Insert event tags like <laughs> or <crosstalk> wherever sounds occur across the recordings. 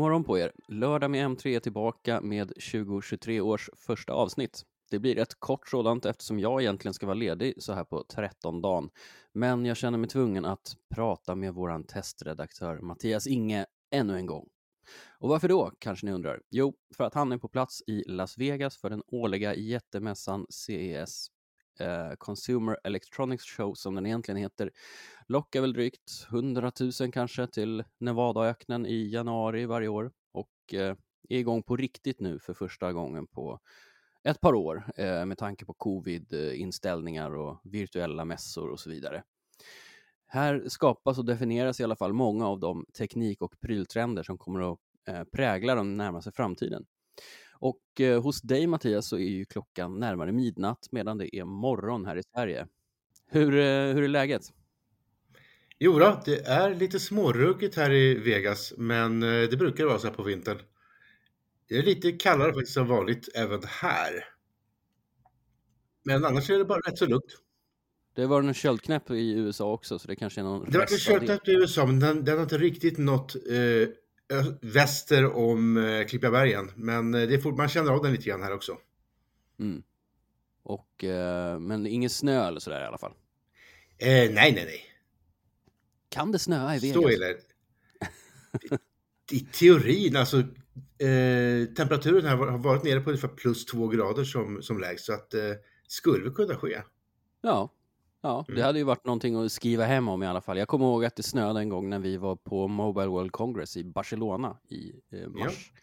Morgon på er! Lördag med M3 är tillbaka med 2023 års första avsnitt. Det blir ett kort sådant eftersom jag egentligen ska vara ledig så här på 13 dagen. Men jag känner mig tvungen att prata med våran testredaktör Mattias Inge ännu en gång. Och varför då, kanske ni undrar? Jo, för att han är på plats i Las Vegas för den årliga jättemässan CES eh, Consumer Electronics Show som den egentligen heter, lockar väl drygt 100 000 kanske till Nevadaöknen i januari varje år och eh, är igång på riktigt nu för första gången på ett par år eh, med tanke på covid-inställningar och virtuella mässor och så vidare. Här skapas och definieras i alla fall många av de teknik och pryltrender som kommer att eh, prägla den närmaste framtiden. Och eh, hos dig Mattias så är ju klockan närmare midnatt medan det är morgon här i Sverige. Hur, eh, hur är läget? Jo då, det är lite småruggigt här i Vegas, men eh, det brukar vara så här på vintern. Det är lite kallare faktiskt än vanligt även här. Men annars är det bara rätt så lugnt. Det var en köldknäpp i USA också, så det kanske är någon Det var en köldknäpp i USA, men den, den har inte riktigt nått eh, väster om eh, Klippigabergen. Men eh, det är fort, man känner av den lite grann här också. Mm. Och, eh, men ingen snö eller sådär i alla fall? Eh, nej, nej, nej. Kan det snöa i Vegas? Så illa. I teorin, alltså eh, temperaturen här har varit nere på ungefär plus två grader som, som lägst. Så att eh, skulle kunna ske. Ja, Ja, det mm. hade ju varit någonting att skriva hem om i alla fall. Jag kommer ihåg att det snöade en gång när vi var på Mobile World Congress i Barcelona i eh, mars. Ja.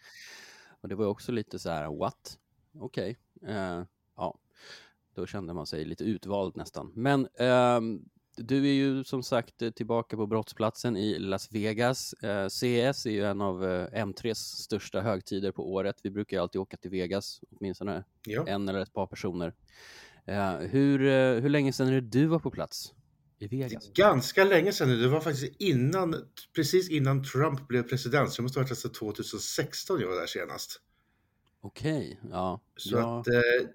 Och det var också lite så här, what? Okej. Okay. Eh, ja, då kände man sig lite utvald nästan. Men uh, du är ju som sagt tillbaka på brottsplatsen i Las Vegas. Eh, CES är ju en av M3s största högtider på året. Vi brukar ju alltid åka till Vegas, åtminstone ja. en eller ett par personer. Ja, hur, eh, hur länge sedan är det du var på plats i Vegas? Ganska länge sedan. Det var faktiskt innan, precis innan Trump blev president. Så det måste ha varit alltså 2016 jag var där senast. Okej, okay, ja. Så ja. att eh,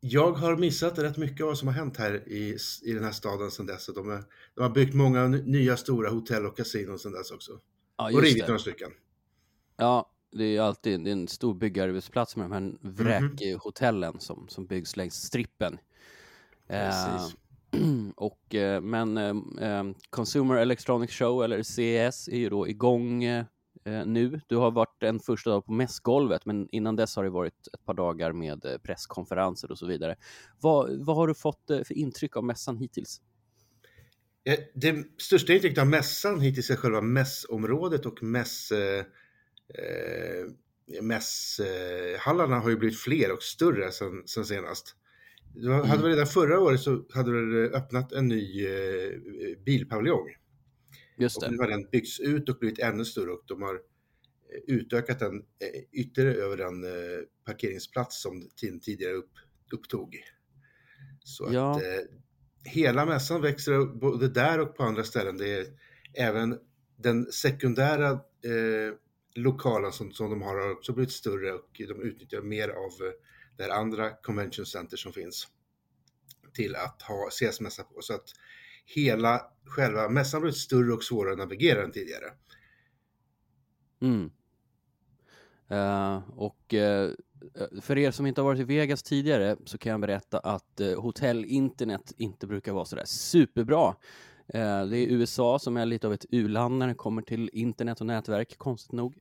jag har missat rätt mycket av vad som har hänt här i, i den här staden sedan dess. De, är, de har byggt många nya stora hotell och kasinon sedan dess också. Ja, och rivit några stycken. Ja, det är alltid det är en stor byggarbetsplats med de här mhm. vräkhotellen mm -hmm. som, som byggs längs strippen. Eh, <clears throat> och, eh, men eh, eh, Consumer Electronic Show, eller CES, är ju då igång eh, nu. Du har varit en första dag på mässgolvet, men innan dess har det varit ett par dagar med presskonferenser och så vidare. Vad, vad har du fått för intryck av mässan hittills? Det största intrycket av mässan hittills är själva mässområdet och mäss, eh, mässhallarna har ju blivit fler och större sen, sen senast. Du hade mm. redan förra året så hade du öppnat en ny eh, bilpaviljong. Just det. Och nu har den byggts ut och blivit ännu större och de har eh, utökat den eh, ytterligare över den eh, parkeringsplats som TIN tidigare upp, upptog. Så ja. att eh, hela mässan växer både där och på andra ställen. Det är även den sekundära eh, lokalen som, som de har har också blivit större och de utnyttjar mer av det här andra convention center som finns till att ha CS-mässa på. Så att hela själva mässan blivit större och svårare att navigera än tidigare. Mm. Uh, och uh, för er som inte har varit i Vegas tidigare så kan jag berätta att uh, hotellinternet inte brukar vara sådär superbra. det är USA som är lite av ett u-land när det kommer till internet och nätverk, konstigt nog.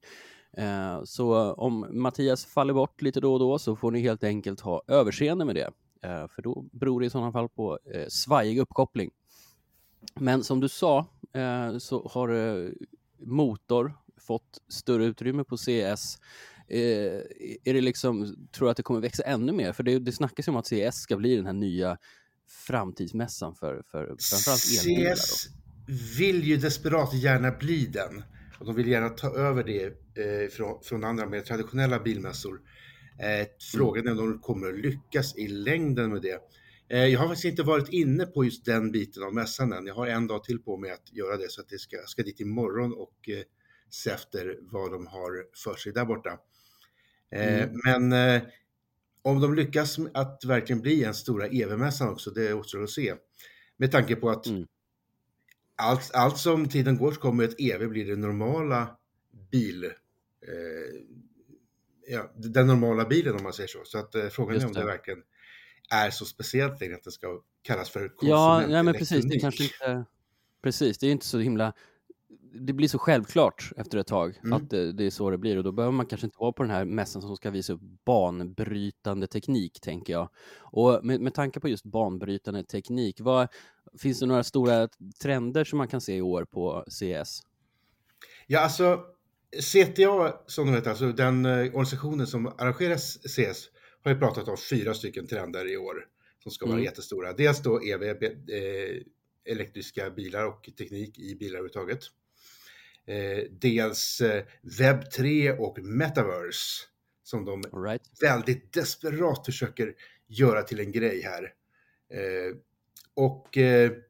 Eh, så om Mattias faller bort lite då och då så får ni helt enkelt ha överseende med det. Eh, för då beror det i sådana fall på eh, svajig uppkoppling. Men som du sa eh, så har eh, motor fått större utrymme på CS. Eh, är det liksom, tror du att det kommer växa ännu mer? För det, det snackas ju om att CS ska bli den här nya framtidsmässan för, för framförallt elbilar. CS vill ju desperat gärna bli den. Och de vill gärna ta över det eh, från, från, andra mer traditionella bilmässor. Eh, frågan är om de kommer att lyckas i längden med det. Eh, jag har faktiskt inte varit inne på just den biten av mässan än. Jag har en dag till på mig att göra det så att det ska, ska dit imorgon och eh, se efter vad de har för sig där borta. Eh, mm. Men eh, om de lyckas att verkligen bli en stora EV-mässan också, det återstår att se. Med tanke på att mm allt, allt som tiden går så kommer ett EV bli det normala bil, eh, ja, den normala bilen om man säger så. Så att eh, frågan är om det verkligen är så speciellt längre att det ska kallas för Ja, nej, men precis. Det kanske inte... Precis, det är inte så himla det blir så självklart efter ett tag mm. att det, det, är så det blir och då behöver man kanske inte vara på den här mässan som ska visa upp banbrytande teknik, tänker jag. Och med, med tanke på just banbrytande teknik, vad, finns det några stora trender som man kan se i år på CES? Ja, alltså CTA, som de heter, alltså den eh, organisationen som arrangerar CES, har ju pratat om fyra stycken trender i år som ska vara mm. jättestora. Dels då EV, eh, elektriska bilar och teknik i bilar överhuvudtaget. Eh, dels eh, webb 3 och metaverse som de right. väldigt desperat försöker göra till en grej här. Eh, och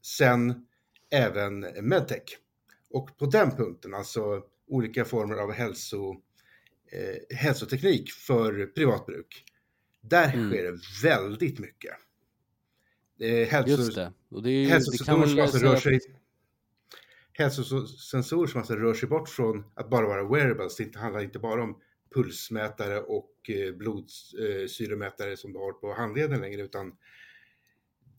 sen även medtech. Och på den punkten, alltså olika former av hälso, eh, hälsoteknik för privatbruk. Där mm. sker det väldigt mycket. Eh, hälso, Just det. Och det, är ju, det kan man alltså rör sig, hälsosensorer som alltså rör sig bort från att bara vara wearables. Det handlar inte bara om pulsmätare och eh, blodsyremätare som du har på handleden längre, utan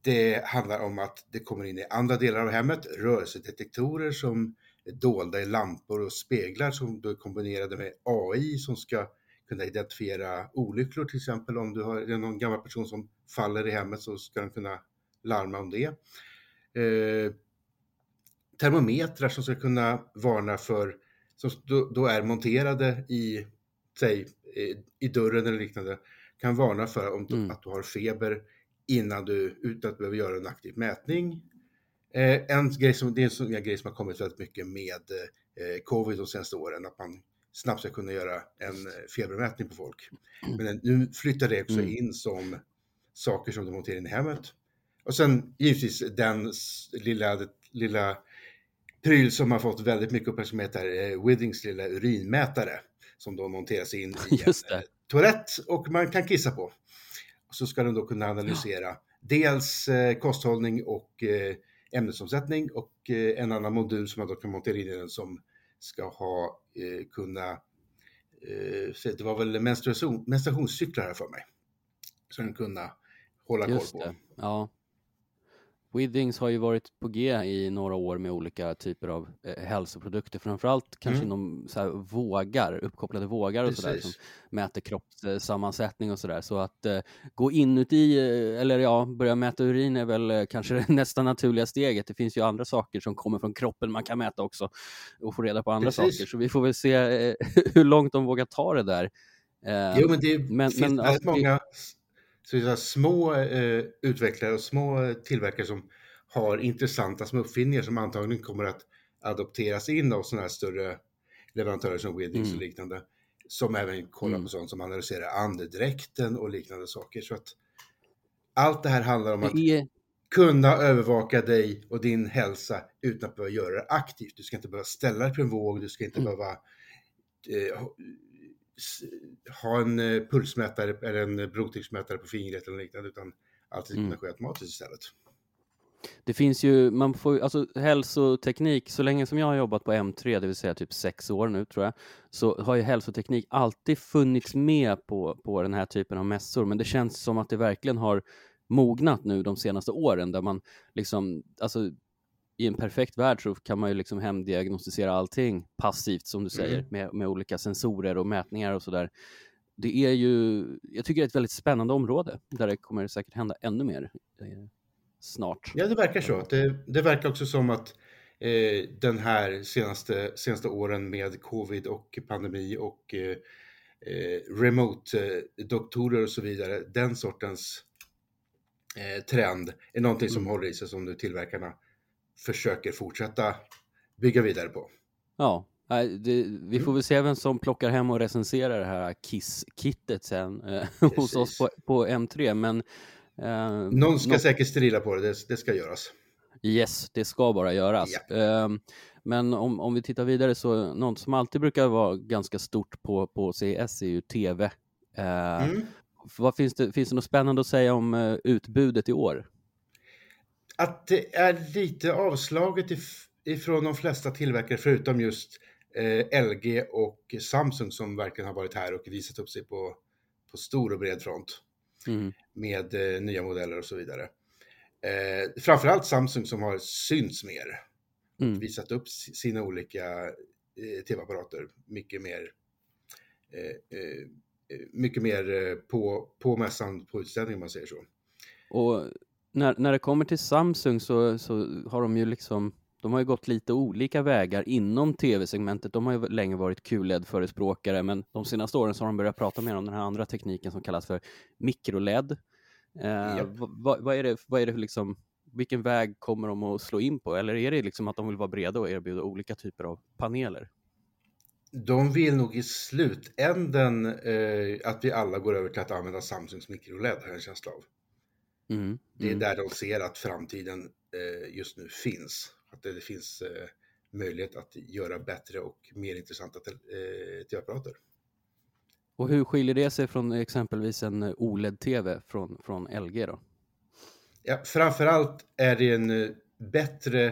det handlar om att det kommer in i andra delar av hemmet, rörelsedetektorer som är dolda i lampor och speglar som då är kombinerade med AI som ska kunna identifiera olyckor till exempel. Om du har någon gammal person som faller i hemmet så ska den kunna larma om det. Eh, Termometrar som ska kunna varna för, som då, då är monterade i, säg, i dörren eller liknande, kan varna för om mm. att du har feber innan du, utan att du behöver göra en aktiv mätning. Eh, en grej som, det är en sån grej som har kommit väldigt mycket med eh, covid de senaste åren, att man snabbt ska kunna göra en eh, febermätning på folk. Mm. Men nu flyttar det också mm. in som saker som du monterar in i hemmet. Och sen givetvis den lilla, lilla pryl som har fått väldigt mycket uppmärksamhet är eh, Withings lilla urinmätare som då monteras in i en eh, toalett och man kan kissa på. Så ska den då kunna analysera ja. dels eh, kosthållning och ämnesomsättning och en annan modul som man då kan montera in i den som ska ha kunna det var väl menstruation, menstruationscyklar här för mig. Så den kunna hålla Just koll på. Det. Ja. Withings har ju varit på G i några år med olika typer av eh, hälsoprodukter, framförallt kanske mm. inom så här, vågar, uppkopplade vågar och sådär som mäter kroppssammansättning och sådär. Så att eh, gå inuti, eh, eller ja, börja mäta urin är väl eh, kanske <laughs> det nästa naturliga steget. Det finns ju andra saker som kommer från kroppen man kan mäta också och få reda på andra Precis. saker. Så vi får väl se eh, <laughs> hur långt de vågar ta det där. Eh, jo, men det men, finns men, väldigt alltså, många så det är små eh, utvecklare och små tillverkare som har intressanta små uppfinningar som antagligen kommer att adopteras in av sådana här större leverantörer som Withings mm. och liknande. Som även kollar mm. på sånt som analyserar andedräkten och liknande saker. Så att allt det här handlar om att är... kunna övervaka dig och din hälsa utan att behöva göra det aktivt. Du ska inte behöva ställa dig på en våg, du ska inte mm. behöva eh, ha en eh, pulsmätare eller en blodtrycksmätare på fingret eller liknande, utan allting mm. kunna ske automatiskt istället. Det finns ju, man får alltså hälsoteknik, så länge som jag har jobbat på M3, det vill säga typ sex år nu tror jag, så har ju hälsoteknik alltid funnits med på, på den här typen av mässor, men det känns som att det verkligen har mognat nu de senaste åren, där man liksom, alltså i en perfekt värld så kan man ju liksom hemdiagnostisera allting passivt som du säger mm. med, med olika sensorer och mätningar och sådär. Det är ju, jag tycker det är ett väldigt spännande område där det kommer säkert hända ännu mer eh, snart. Ja, det verkar så. Det, det verkar också som att eh, den här senaste, senaste åren med covid och pandemi och eh, eh remote-doktorer och så vidare, den sortens eh, trend är någonting som mm. håller i sig som nu tillverkarna försöker fortsätta bygga vidare på. Ja, det, vi får väl se vem som plockar hem och recenserar det här Kiss-kittet sen eh, <laughs> hos oss på, på, M3. Men, eh, Någon ska något... säkert strila på det, det, det, ska göras. Yes, det ska bara göras. Ja. Eh, men om, om vi tittar vidare så något som alltid brukar vara ganska stort på, på CES är ju TV. Eh, mm. Vad finns, det, finns det något spännande att säga om uh, utbudet i år? Att det är lite avslaget if ifrån de flesta tillverkare förutom just eh, LG och Samsung som verkligen har varit här och visat upp sig på, på stor och bred front mm. med eh, nya modeller och så vidare. Eh, framförallt Samsung som har synts mer. Mm. Visat upp sina olika eh, tv-apparater mycket mer eh, eh, mycket mer på, på mässan, på utställningen om man säger så. Och när, när det kommer till Samsung så, så har de ju liksom de har ju gått lite olika vägar inom tv-segmentet. De har ju länge varit QLED-förespråkare, men de senaste åren så har de börjat prata mer om den här andra tekniken som kallas för mikroled. Eh, yep. vad, vad, är det, vad är det liksom, vilken väg kommer de att slå in på? Eller är det liksom att de vill vara breda och erbjuda olika typer av paneler? De vill nog i slutänden eh, att vi alla går över till att använda Samsungs mikroled, har jag en känsla av. Mm. Det är mm. där de ser att framtiden eh, just nu finns. Att det, det finns eh, möjlighet att göra bättre och mer intressanta eh, tv-apparater. Och hur skiljer det sig från exempelvis en OLED-TV från, från LG då? Ja, framförallt är det en eh, bättre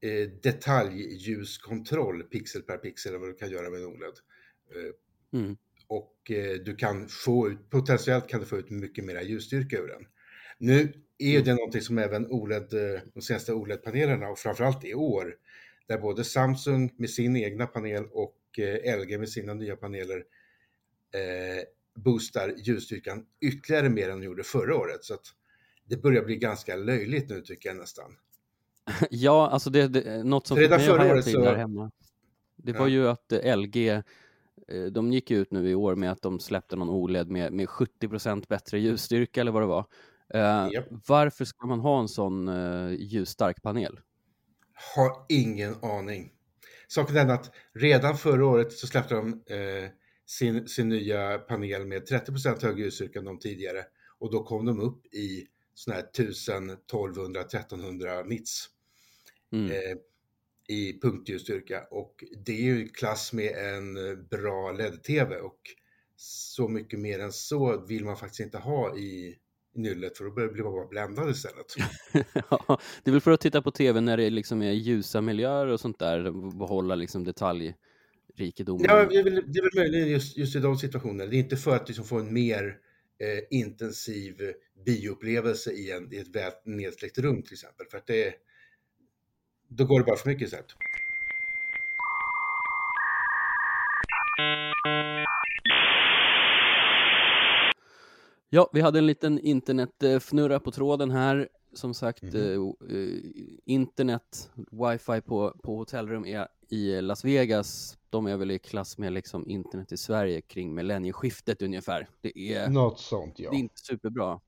eh, detaljljuskontroll pixel per pixel än vad du kan göra med en OLED. Eh, mm. Och eh, du kan få ut, potentiellt kan du få ut mycket mer ljusstyrka ur den. Nu är mm. det någonting som även OLED, eh, de senaste OLED-panelerna och framförallt i år, där både Samsung med sin egna panel och eh, LG med sina nya paneler eh, boostar ljusstyrkan ytterligare mer än de gjorde förra året. Så att det börjar bli ganska löjligt nu tycker jag nästan. <laughs> ja, alltså det, det något som Redan förra året så... där hemma. Det var ja. ju att LG de gick ut nu i år med att de släppte någon OLED med, med 70% bättre ljusstyrka eller vad det var. Yep. Varför ska man ha en sån uh, ljusstark panel? Har ingen aning. Saken är att redan förra året så släppte de uh, sin, sin nya panel med 30% högre ljusstyrka än de tidigare och då kom de upp i såna här 1000, 1200, 1300 nits mm. uh, i punktljusstyrka och det är ju klass med en bra LED-TV och så mycket mer än så vill man faktiskt inte ha i nyllet för då börjar det bli bara bländad istället. <laughs> ja, det är väl för att titta på tv när det liksom är ljusa miljöer och sånt där, behålla liksom detaljrikedomen. Ja, det är väl, det är väl möjligen just, just i de situationerna. Det är inte för att liksom få en mer eh, intensiv bioupplevelse i, en, i ett väl nedsläckt rum till exempel, för att det då går det bara för mycket istället. Ja, vi hade en liten internetfnurra på tråden här. Som sagt, mm. eh, internet, wifi på, på hotellrum är i Las Vegas. De är väl i klass med liksom internet i Sverige kring millennieskiftet ungefär. Det är, Något sånt, ja. Det är inte superbra.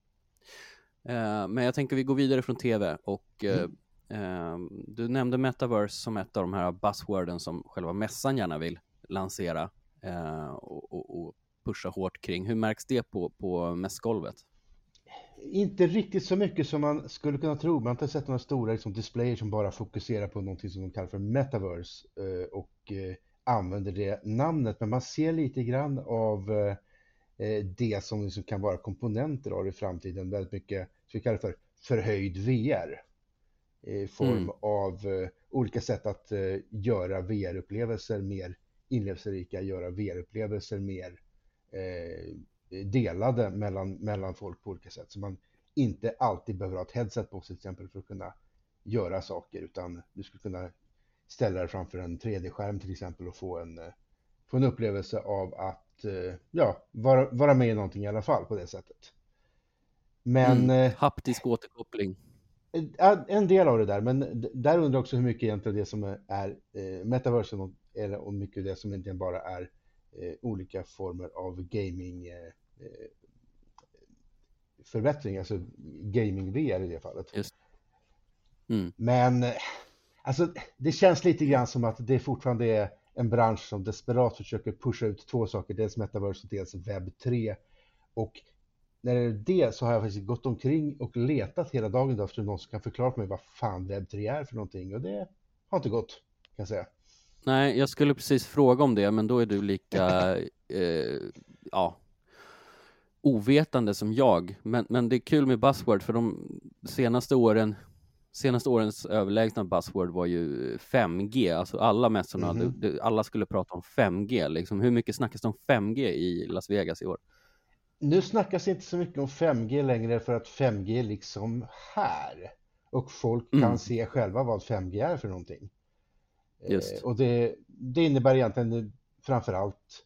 Eh, men jag tänker vi går vidare från tv och eh, mm. eh, du nämnde metaverse som ett av de här buzzworden som själva mässan gärna vill lansera eh, och, och, och pusha hårt kring. Hur märks det på, på mässgolvet? Inte riktigt så mycket som man skulle kunna tro. Man har inte sett några stora liksom, displayer som bara fokuserar på någonting som de kallar för metaverse eh, och eh, använder det namnet. Men man ser lite grann av eh, det som liksom kan vara komponenter av i framtiden. Väldigt mycket, så vi kallar för förhöjd VR. I form mm. av olika sätt att göra VR-upplevelser mer inlevelsrika, göra VR-upplevelser mer Eh, delade mellan, mellan folk på olika sätt. Så man inte alltid behöver ha ett headset på sig till exempel för att kunna göra saker utan du skulle kunna ställa dig framför en 3D-skärm till exempel och få en, eh, få en upplevelse av att eh, ja, vara, vara med i någonting i alla fall på det sättet. Men... Mm, haptisk återkoppling. En del av det där, men där undrar jag också hur mycket egentligen det som är, är metaversen eller, och mycket det som egentligen bara är eh, olika former av gaming eh, eh förbättring, alltså gaming-VR i det fallet. Mm. Men eh, alltså, det känns lite grann som att det fortfarande är en bransch som desperat försöker pusha ut två saker, dels metaverse och dels webb 3. Och när det är det så har jag faktiskt gått omkring och letat hela dagen efter någon som kan förklara för mig vad fan webb 3 är för någonting och det har inte gått, kan jag säga. Nej, jag skulle precis fråga om det, men då är du lika, eh, ja, ovetande som jag. Men, men det är kul med Buzzword, för de senaste åren Senaste årens överlägsna buzzword var ju 5G, alltså alla mässorna, mm -hmm. alla skulle prata om 5G. Liksom. Hur mycket snackas det om 5G i Las Vegas i år? Nu snackas inte så mycket om 5G längre för att 5G är liksom här. Och folk mm. kan se själva vad 5G är för någonting. Just. Eh, och det, det innebär egentligen framför allt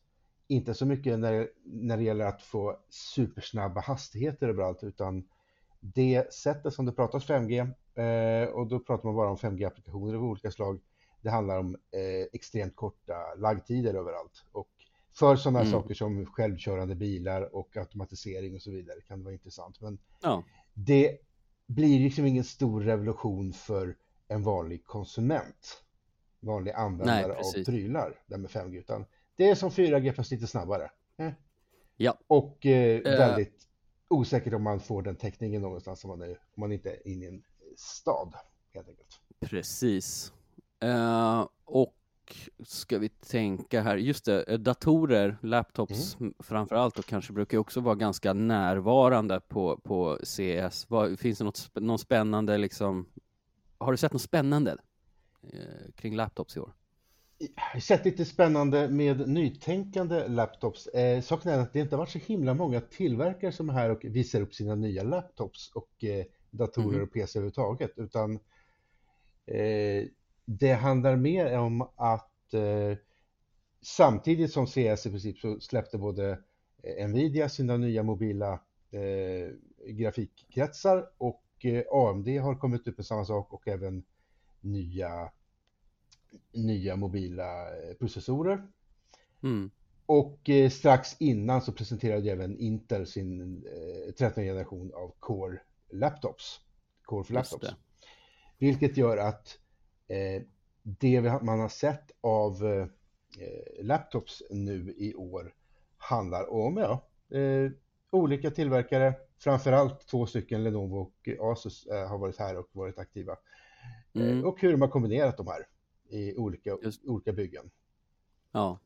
inte så mycket när, när det gäller att få supersnabba hastigheter överallt, utan det sättet som det pratas 5G, eh, och då pratar man bara om 5G-applikationer av olika slag, det handlar om eh, extremt korta laggtider överallt. Och för sådana mm. saker som självkörande bilar och automatisering och så vidare kan det vara intressant. Men ja. det blir liksom ingen stor revolution för en vanlig konsument, vanlig användare Nej, av prylar, där med 5G, utan det är som 4G fast lite snabbare. Eh. Ja. Och eh, väldigt uh. osäkert om man får den täckningen någonstans om man, är, om man inte är inne i en stad, helt enkelt. Precis. Uh, och ska vi tänka här, just det, eh, datorer, laptops mm. framför allt och kanske brukar också vara ganska närvarande på, på CES. Vad, finns det något, någon spännande liksom, har du sett något spännande eh, kring laptops i år? Jag sett lite spännande med nytänkande laptops. Eh, saken är att det inte har varit så himla många tillverkare som är här och visar upp sina nya laptops och eh, datorer mm. och PC överhuvudtaget, utan eh, det handlar mer om att eh, samtidigt som CS i princip så släppte både eh, Nvidia sina nya mobila eh, grafikkretsar och eh, AMD har kommit upp med samma sak och även nya, nya mobila eh, processorer. Mm. Och eh, strax innan så presenterade även Intel sin eh, 13 generation av Core Laptops. Core för Laptops. Vilket gör att Eh, det man har sett av eh, laptops nu i år handlar om ja, eh, olika tillverkare, framförallt två stycken, Lenovo och Asus har varit här och varit aktiva. Mm. Och hur de har kombinerat de här i olika, olika byggen. Ja.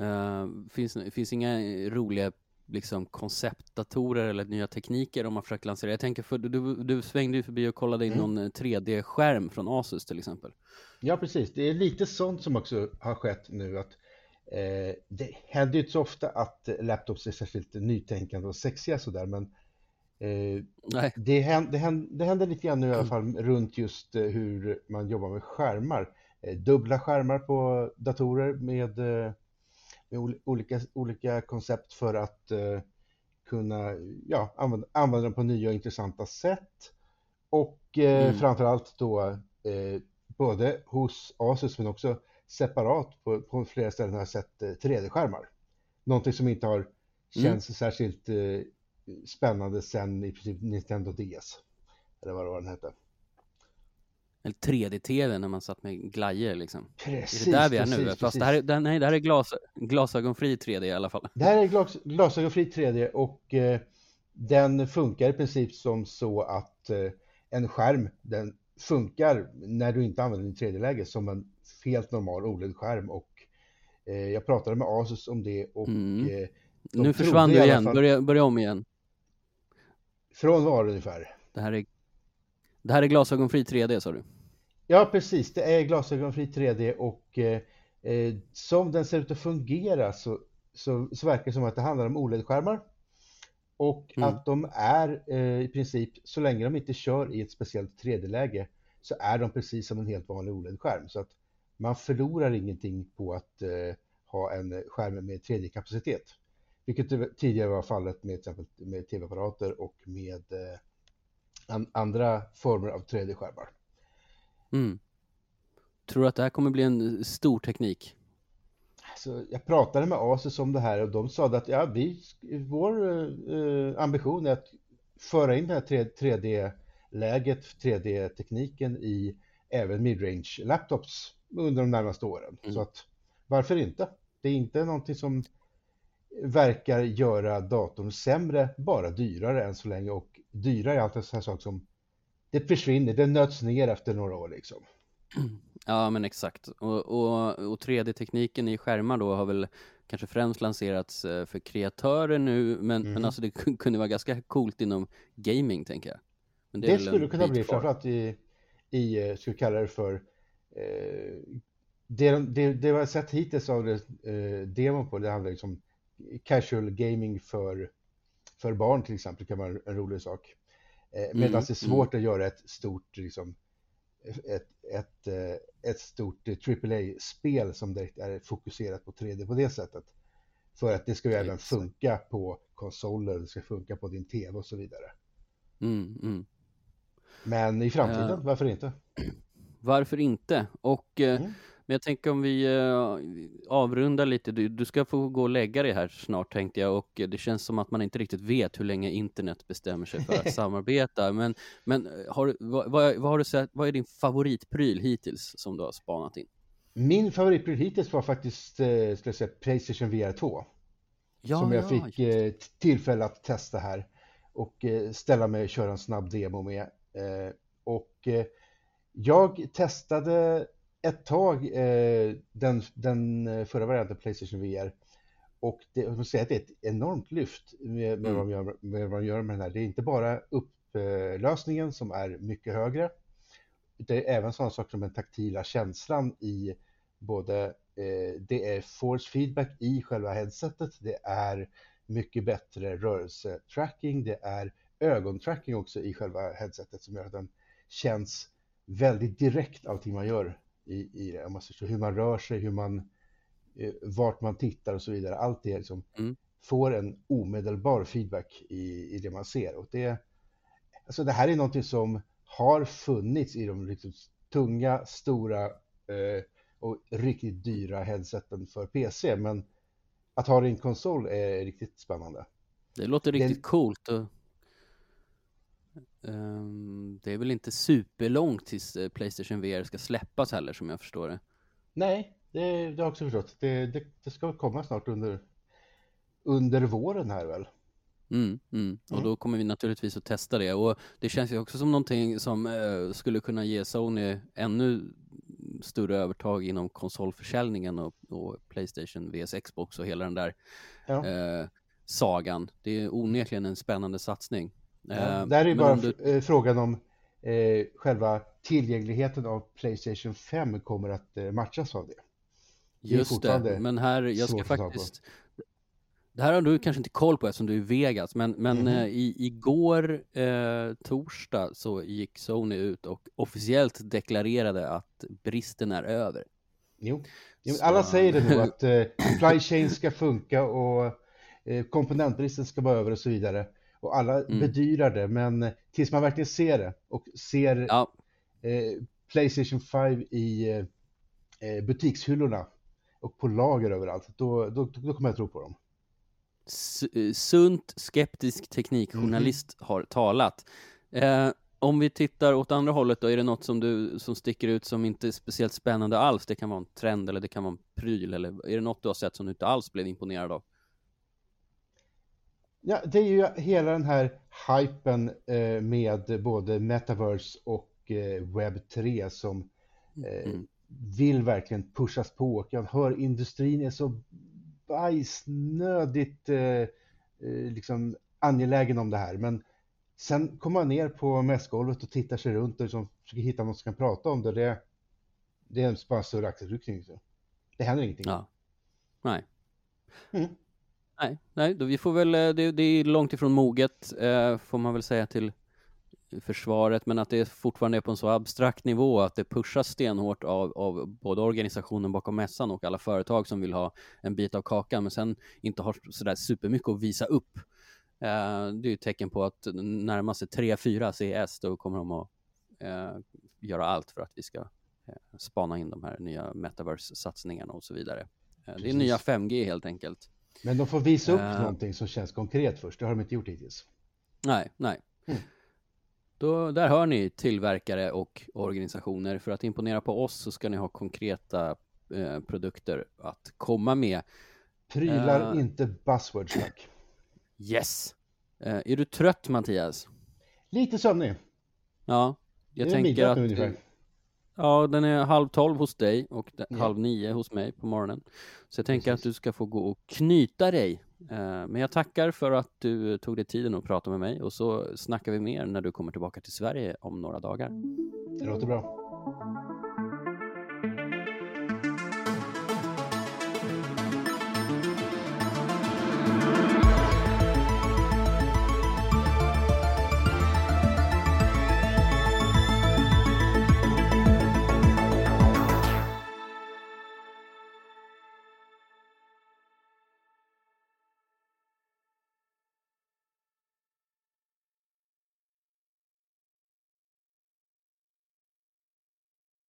Uh, finns, finns inga roliga liksom konceptdatorer eller nya tekniker de har försökt lansera. Jag tänker, för du, du svängde ju förbi och kollade in mm. någon 3D-skärm eh, från Asus till exempel. Ja, precis. Det är lite sånt som också har skett nu att eh, det händer ju inte så ofta att laptops är särskilt nytänkande och sexiga sådär, men eh, det, händer, det, händer, det händer lite grann nu i alla fall runt just eh, hur man jobbar med skärmar. Eh, dubbla skärmar på datorer med med olika, olika koncept för att kunna ja, använda, använda dem på nya och intressanta sätt. Och eh, mm. framförallt då eh, både hos Asus men också separat på, på flera ställen har jag sett eh, 3D-skärmar. Någonting som inte har känts mm. särskilt eh, spännande sen i princip Nintendo DS. Eller vad det var den hette. Eller 3D-TV när man satt med glajjor liksom. Precis, är det där vi är precis, nu? Precis. Fast det här är, nej, det här är glas, glasögonfri 3D i alla fall. Det här är glas, glasögonfri 3D och eh, den funkar i princip som så att eh, en skärm, den funkar när du inte använder din 3D-läge som en helt normal OLED-skärm och eh, jag pratade med Asus om det och mm. Eh, nu försvann du igen, fall... börja, börja om igen. Från var ungefär? Det här är det här är glasögonfri 3D sa du? Ja, precis. Det är glasögonfri 3D och eh, eh, som den ser ut att fungera så, så, så, verkar det som att det handlar om OLED-skärmar. Och mm. att de är eh, i princip, så länge de inte kör i ett speciellt 3D-läge, så är de precis som en helt vanlig OLED-skärm. Så att man förlorar ingenting på att eh, ha en skärm med 3D-kapacitet. Vilket tidigare var fallet med, till exempel med tv-apparater och med eh, andra former av 3D-skärmar. Mm. Tror du att det här kommer bli en stor teknik? Alltså, jag pratade med Asus om det här och de sa att ja, vi, vår eh, ambition är att föra in det här 3D-läget, 3D-tekniken i även midrange laptops under de närmaste åren. Mm. Så att varför inte? Det är inte någonting som verkar göra datorn sämre, bara dyrare än så länge och dyrare är alltid en sån sak som det försvinner, det nöts ner efter några år liksom. <clears throat> Ja men exakt, och, och, och 3D-tekniken i skärmar då har väl kanske främst lanserats eh, för kreatörer nu, men, mm. men alltså det kunde vara ganska coolt inom gaming tänker jag. Men det, det skulle kunna bli, framförallt i, i, ska vi kalla det för, eh, det, det, det vi har sett hittills av det, eh, demon på, det handlar liksom casual gaming för, för barn till exempel, kan vara en rolig sak. Eh, Medan mm, det är svårt mm. att göra ett stort, liksom, ett, ett, eh, ett stort AAA-spel som direkt är fokuserat på 3D på det sättet. För att det ska ju även funka på konsoler, det ska funka på din tv och så vidare. Mm, mm. Men i framtiden, uh, varför inte? Varför inte? Och uh, mm. Men jag tänker om vi uh, avrundar lite, du, du, ska få gå och lägga dig här snart tänkte jag och det känns som att man inte riktigt vet hur länge internet bestämmer sig för att <laughs> samarbeta. Men, men har, vad, vad, vad, har du sett, vad är din favoritpryl hittills som du har spanat in? Min favoritpryl hittills var faktiskt eh, ska säga, Playstation VR 2. Ja, som jag ja, fick eh, tillfälle att testa här och eh, ställa mig och köra en snabb demo med. Eh, och eh, jag testade ett tag eh, den, den förra varianten Playstation VR och det, jag säga att det är ett enormt lyft med, med, mm. vad, man gör, med vad man gör med den här. Det är inte bara upplösningen som är mycket högre. Det är även sådana saker som den taktila känslan i både eh, det är force feedback i själva headsetet, det är mycket bättre rörelsetracking, det är ögontracking också i själva headsetet som gör att den känns väldigt direkt allting man gör i, i det. Man ser hur man rör sig, hur man, eh, vart man tittar och så vidare. Allt det liksom mm. får en omedelbar feedback i, i det man ser. Och det, alltså det här är någonting som har funnits i de riktigt tunga, stora eh, och riktigt dyra headseten för PC. Men att ha det i en konsol är riktigt spännande. Det låter riktigt det... coolt. Och... Um, det är väl inte superlångt tills eh, Playstation VR ska släppas heller som jag förstår det. Nej, det, det har jag också förstått. Det, det, det ska komma snart under, under våren här väl. Mm, mm. Och mm. då kommer vi naturligtvis att testa det och det känns ju också som någonting som eh, skulle kunna ge Sony ännu större övertag inom konsolförsäljningen och, och Playstation, VS, Xbox och hela den där ja. eh, sagan. Det är onekligen en spännande satsning. Ja, eh, där är ju bara du... Eh, frågan om eh, själva tillgängligheten av Playstation 5 kommer att eh, matchas av det. det Just det, men här, jag ska faktiskt det här har du kanske inte koll på eftersom du är i Vegas, men, men mm -hmm. i, igår eh, torsdag så gick Sony ut och officiellt deklarerade att bristen är över. Jo, jo alla säger det nu att <laughs> eh, supply chain ska funka och eh, komponentbristen ska vara över och så vidare. Och alla mm. bedyrar det, men tills man verkligen ser det och ser ja. eh, Playstation 5 i eh, butikshyllorna och på lager överallt, då, då, då kommer jag tro på dem. Eh, sunt skeptisk teknikjournalist mm. har talat. Eh, om vi tittar åt andra hållet då, är det något som du som sticker ut som inte är speciellt spännande alls? Det kan vara en trend eller det kan vara en pryl eller är det något du har sett som du inte alls blev imponerad av? Ja, det är ju hela den här hypen eh, med både metaverse och eh, webb 3 som eh, mm. vill verkligen pushas på. Och jag hör industrin är så bajsnödigt liksom angelägen om det här. Men sen kommer man ner på mässgolvet och tittar sig runt och liksom försöker hitta någon som kan prata om det. Det, det är bara större axelryckning. Det händer ingenting. Ja. Nej. Mm. Nej, nej, då vi får väl, eh, det, det är långt ifrån moget, eh, får man väl säga till försvaret, men att det fortfarande är på en så abstrakt nivå att det pushas stenhårt av, av både organisationen bakom mässan och alla företag som vill ha en bit av kakan, men sen inte har sådär supermycket att visa upp. Eh, det är ju ett tecken på att närma sig 3-4 CES, då kommer de att eh, göra allt för att vi ska eh, spana in de här nya metaverse-satsningarna och så vidare. Eh, det är nya 5G helt enkelt. Men de får visa upp uh, någonting som känns konkret först, det har de inte gjort hittills. Nej, nej. Mm. Då, där hör ni tillverkare och organisationer. För att imponera på oss så ska ni ha konkreta eh, produkter att komma med. Prylar, uh, inte buzzwords tack. Yes. Uh, är du trött Mattias? Lite sömnig. Ja, jag tänker att... Ungefär. Ja, den är halv tolv hos dig och yeah. halv nio hos mig på morgonen. Så jag tänker Precis. att du ska få gå och knyta dig Eh, men jag tackar för att du tog dig tiden att prata med mig och så snackar vi mer när du kommer tillbaka till Sverige om några dagar. Det låter bra.